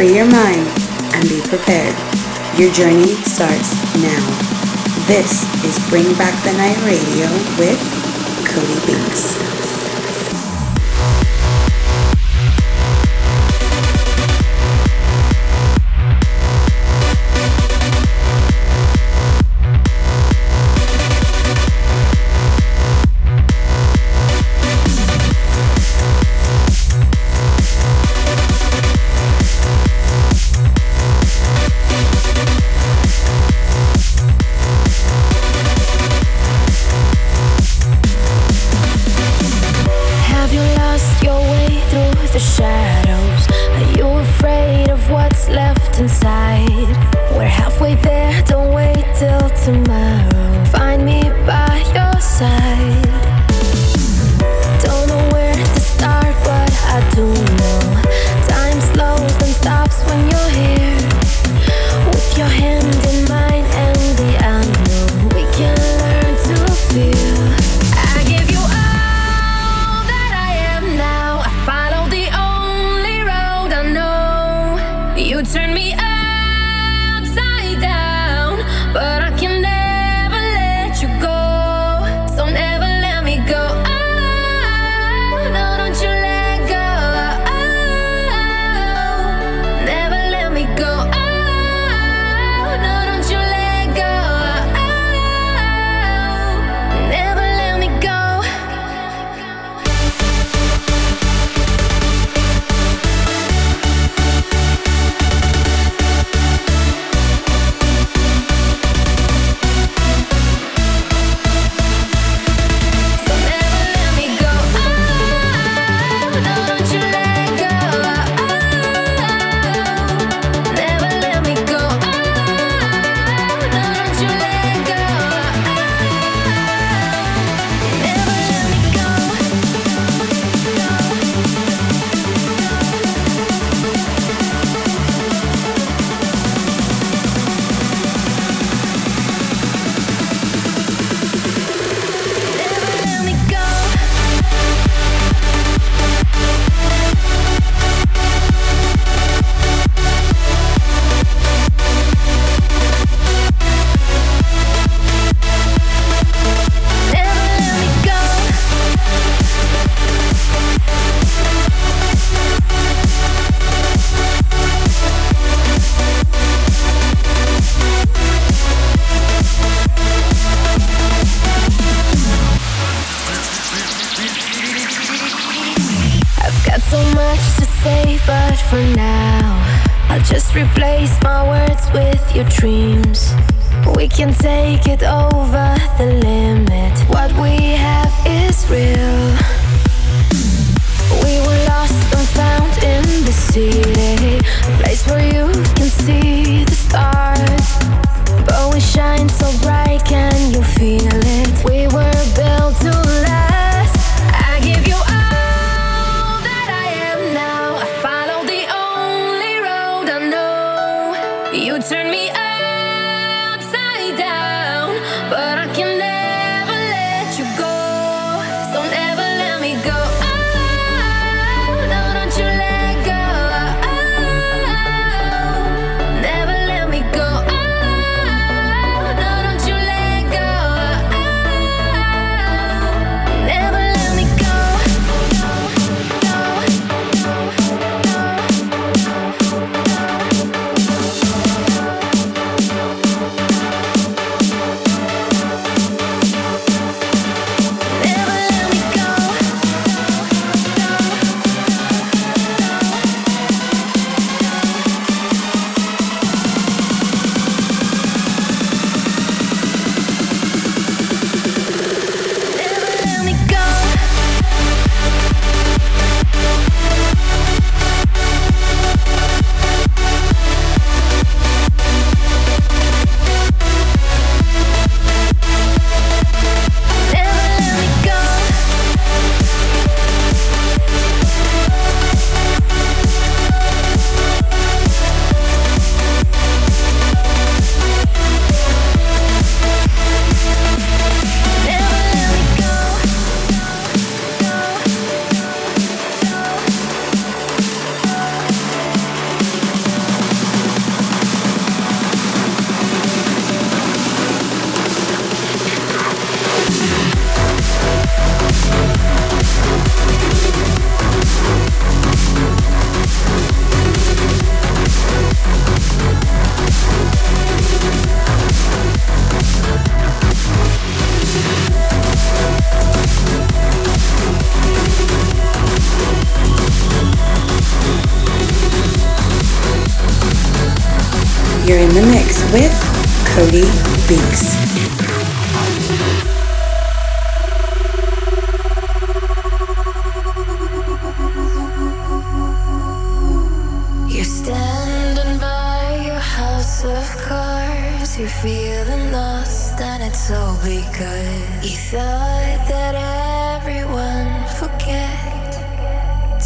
free your mind, and be prepared. Your journey starts now. This is Bring Back the Night Radio with Cody Binks.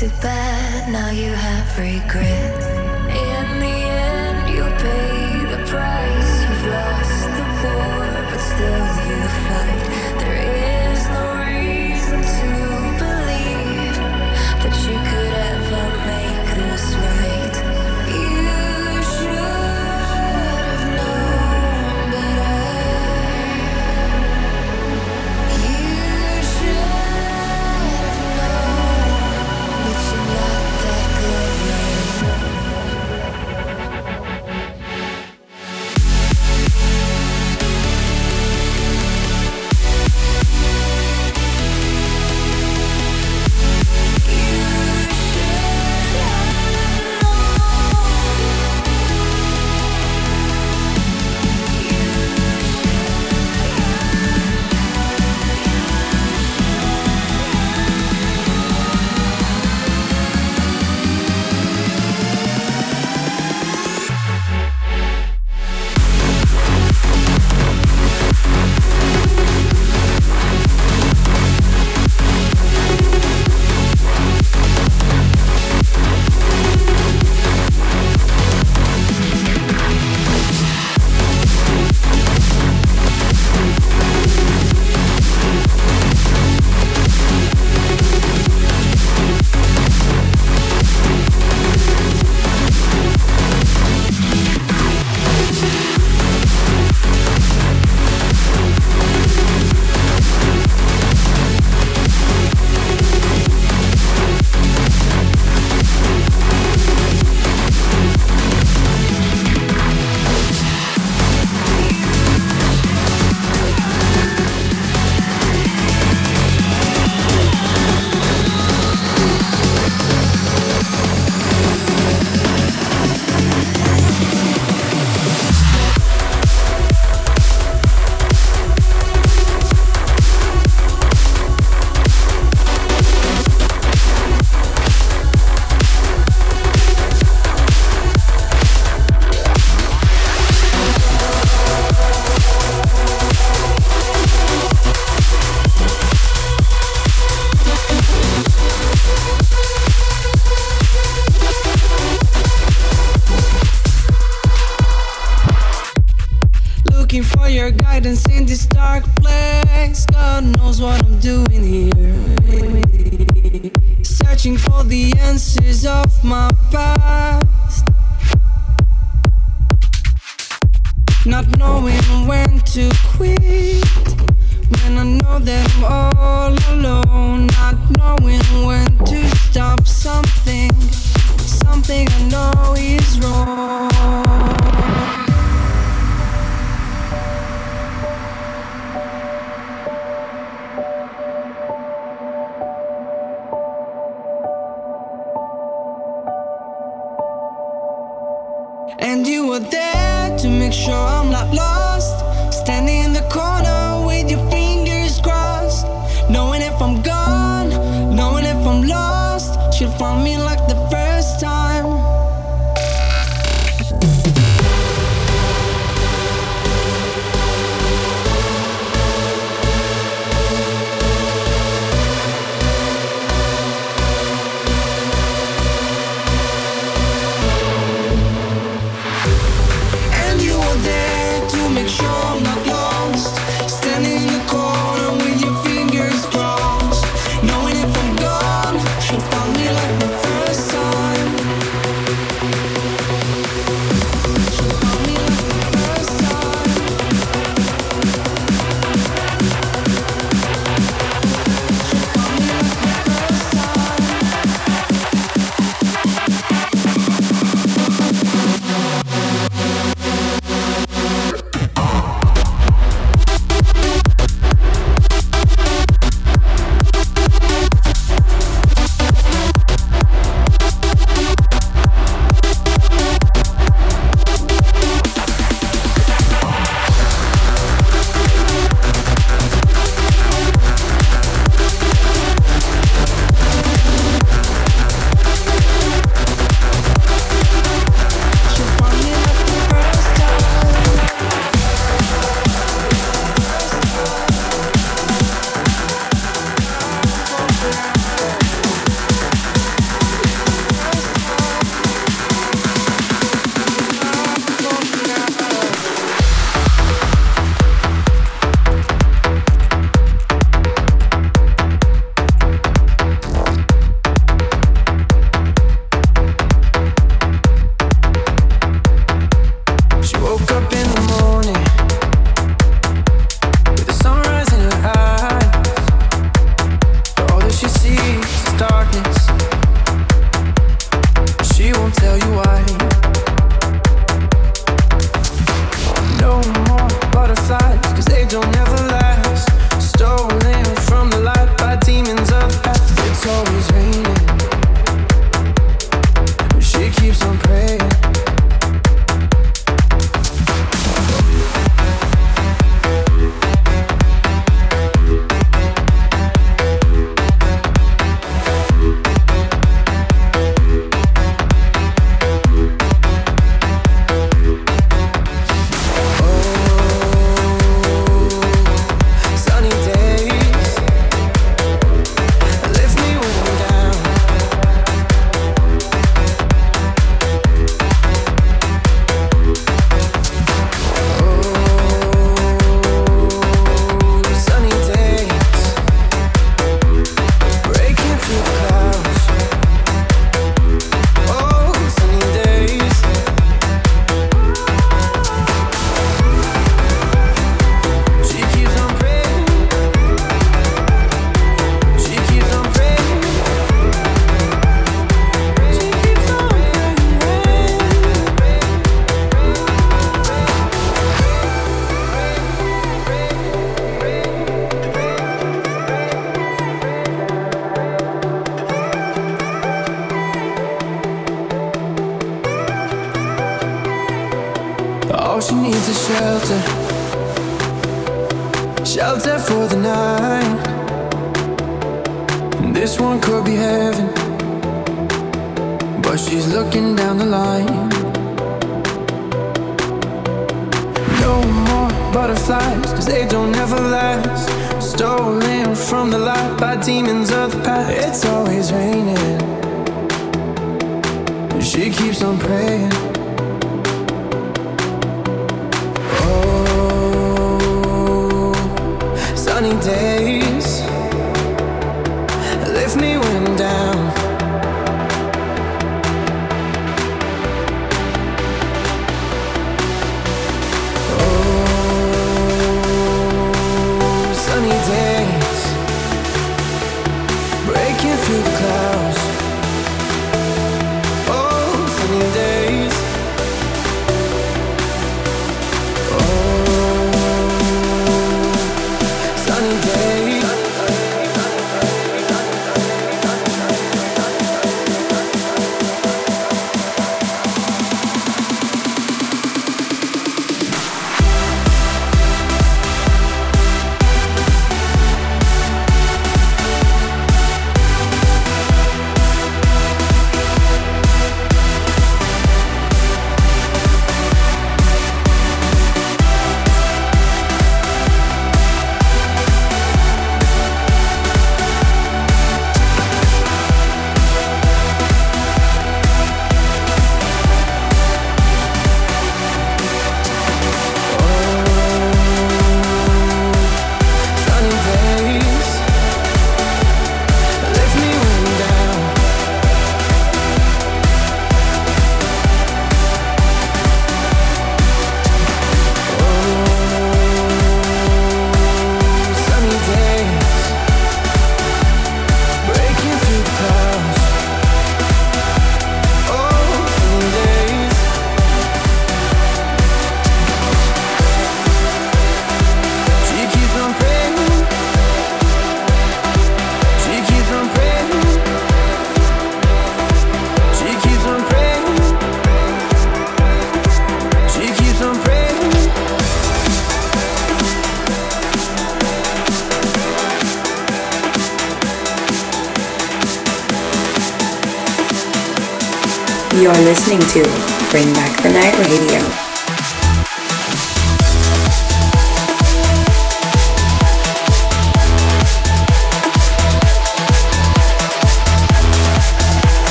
too bad, now you have regrets. In the end, you pay the price. You've lost the war, but still you fight.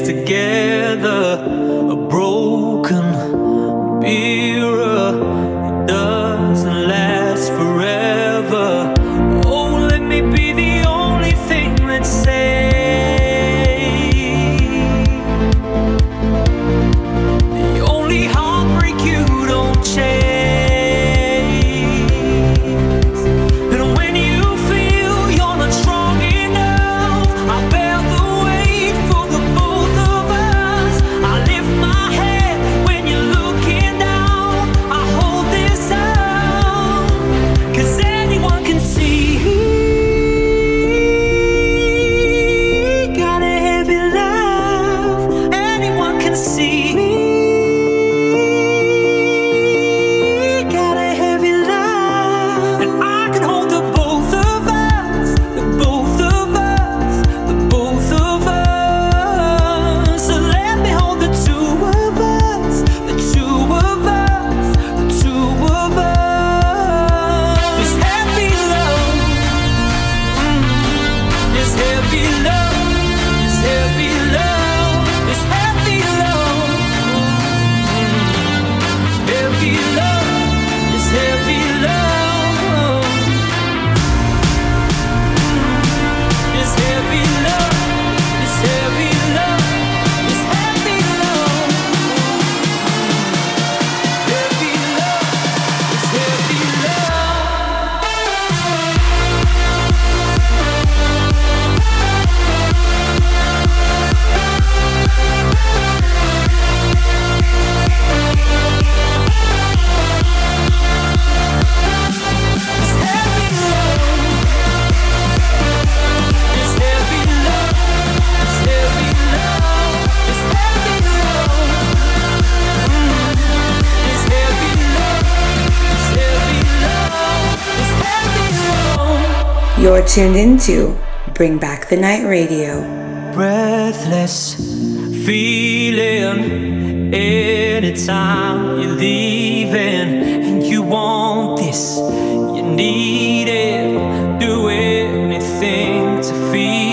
together, a broken beat. You're tuned into Bring Back the Night Radio. Breathless feeling anytime you're leaving, and you want this, you need it. Do anything to feel.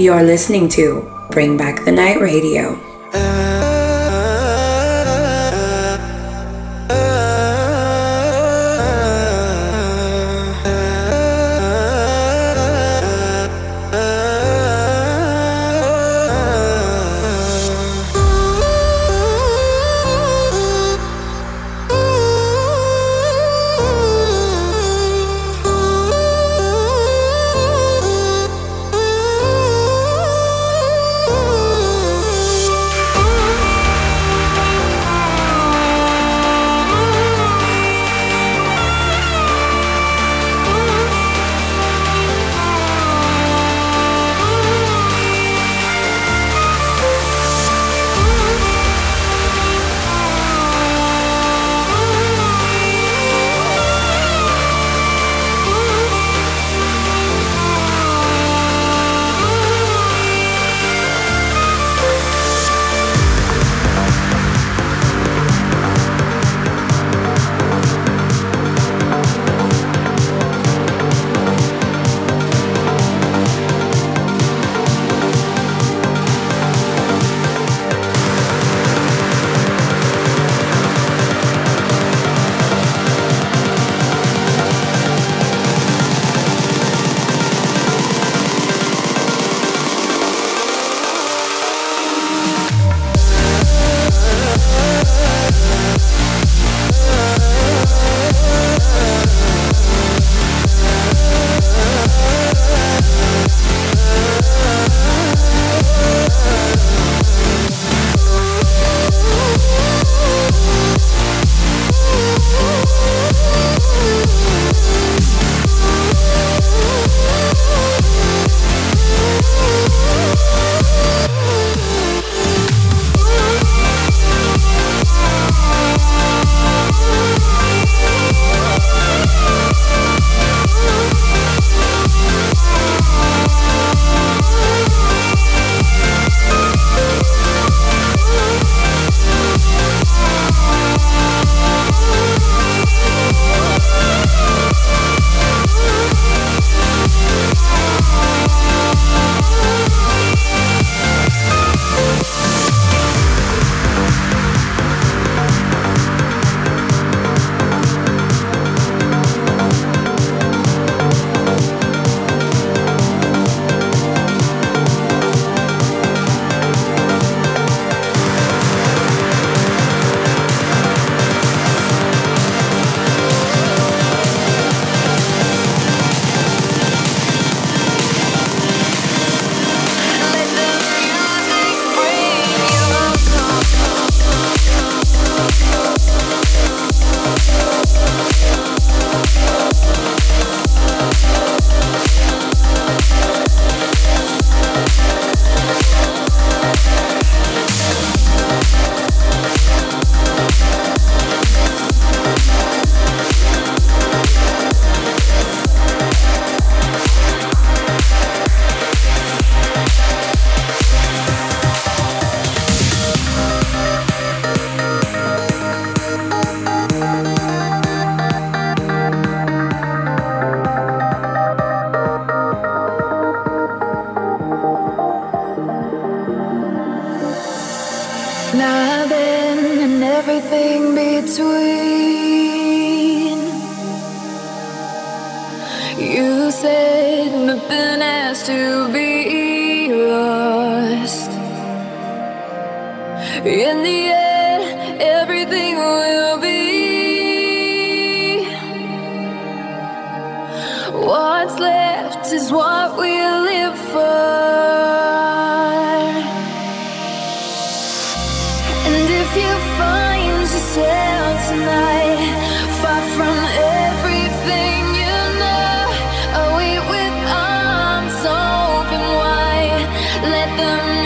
You're listening to Bring Back the Night Radio. let them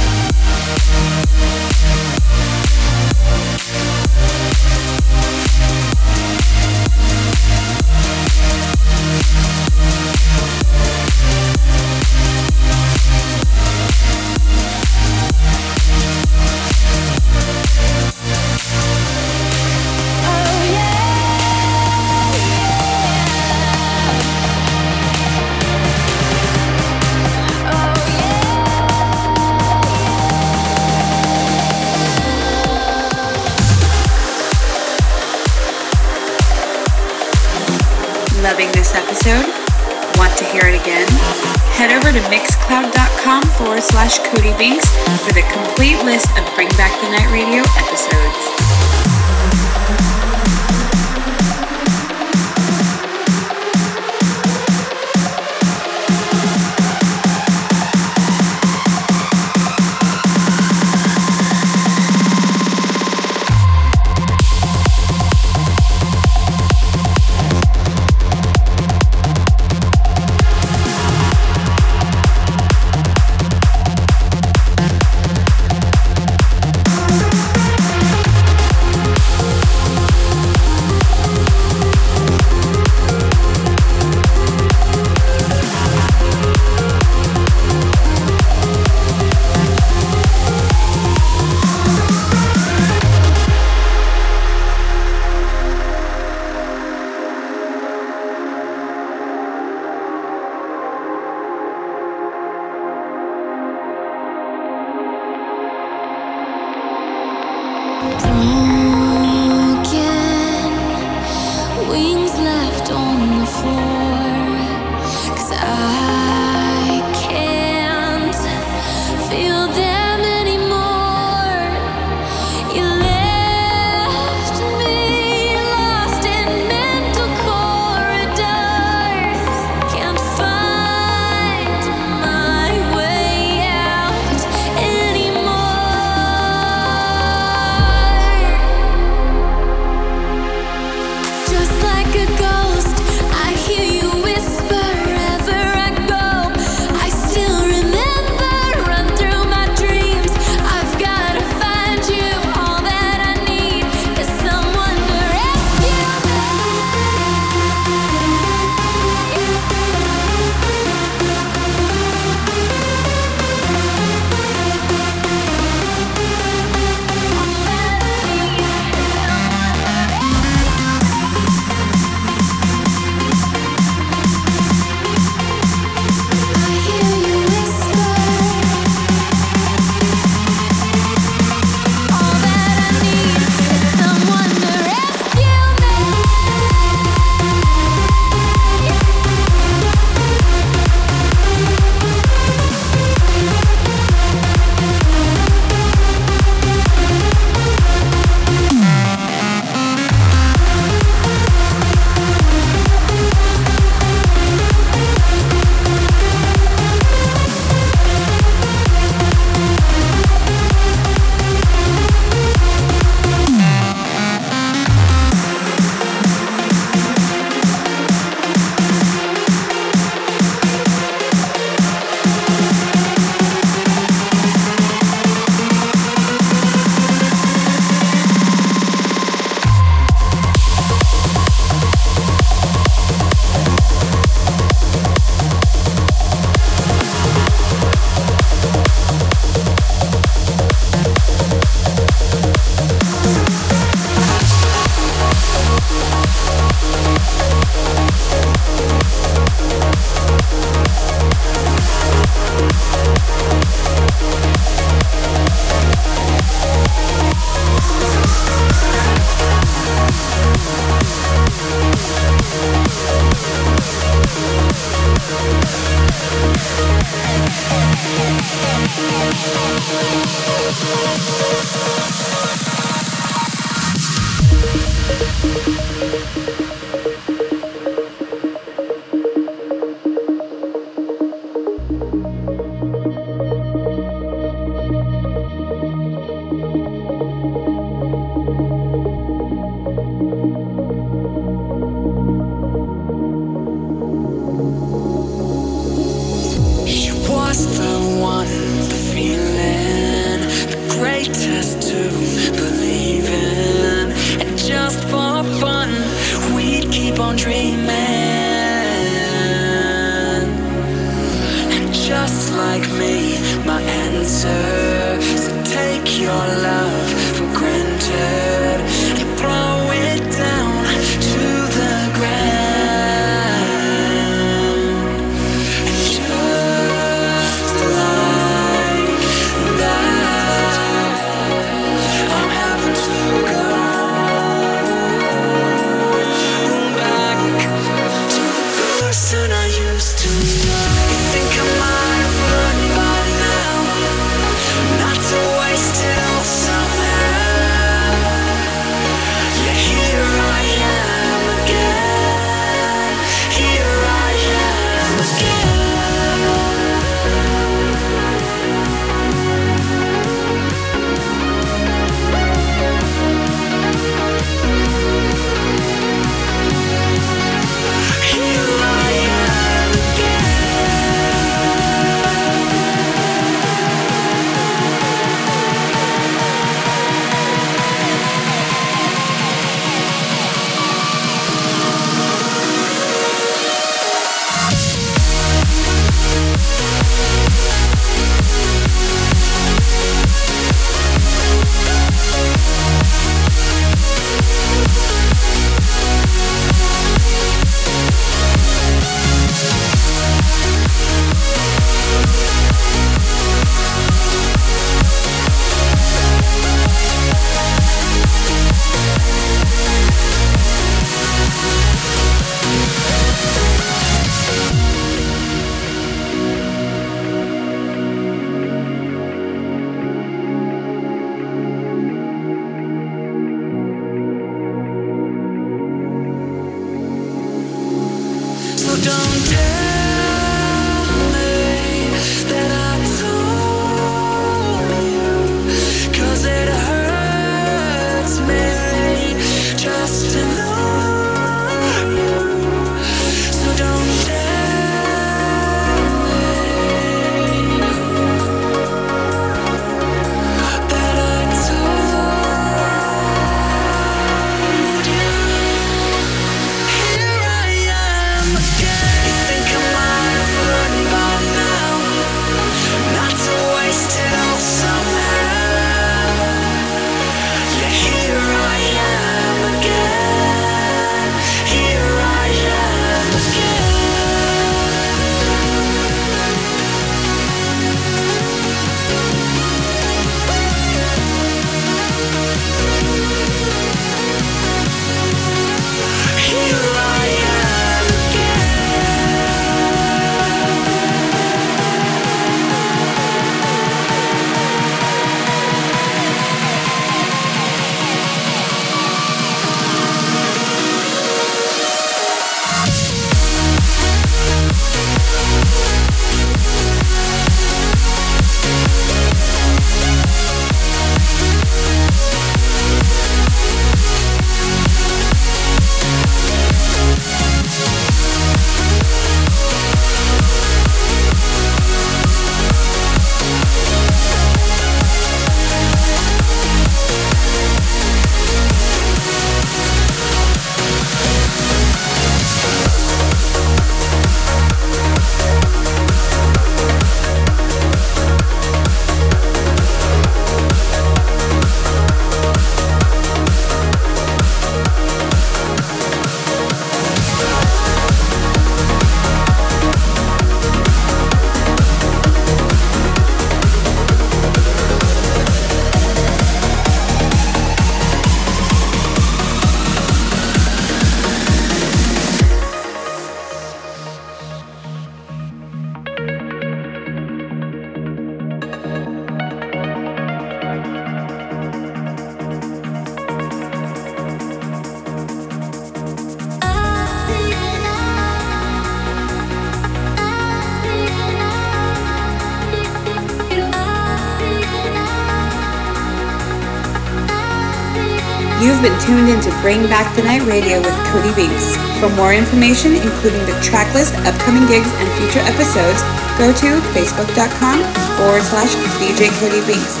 You've been tuned in to Bring Back the Night Radio with Cody Binks. For more information, including the track list, upcoming gigs, and future episodes, go to facebook.com forward slash DJ Cody Binks.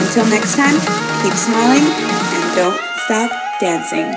Until next time, keep smiling and don't stop dancing.